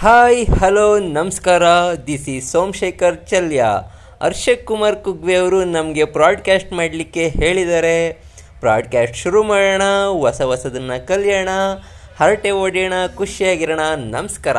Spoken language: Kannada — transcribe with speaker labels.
Speaker 1: ಹಾಯ್ ಹಲೋ ನಮಸ್ಕಾರ. This is Somashekhar Chalya. ಹರ್ಷಕ್ Kumar Kugve ಅವರು ನಮಗೆ ಪ್ರಾಡ್ಕ್ಯಾಸ್ಟ್ ಮಾಡಲಿಕ್ಕೆ ಹೇಳಿದ್ದಾರೆ. ಪ್ರಾಡ್ಕ್ಯಾಸ್ಟ್ ಶುರು ಮಾಡೋಣ, ಹೊಸ ಹೊಸದನ್ನು ಕಲಿಯೋಣ. ಹರಟೆ ಓಡಿಯೋಣ ಖುಷಿಯಾಗಿರೋಣ. ನಮಸ್ಕಾರ.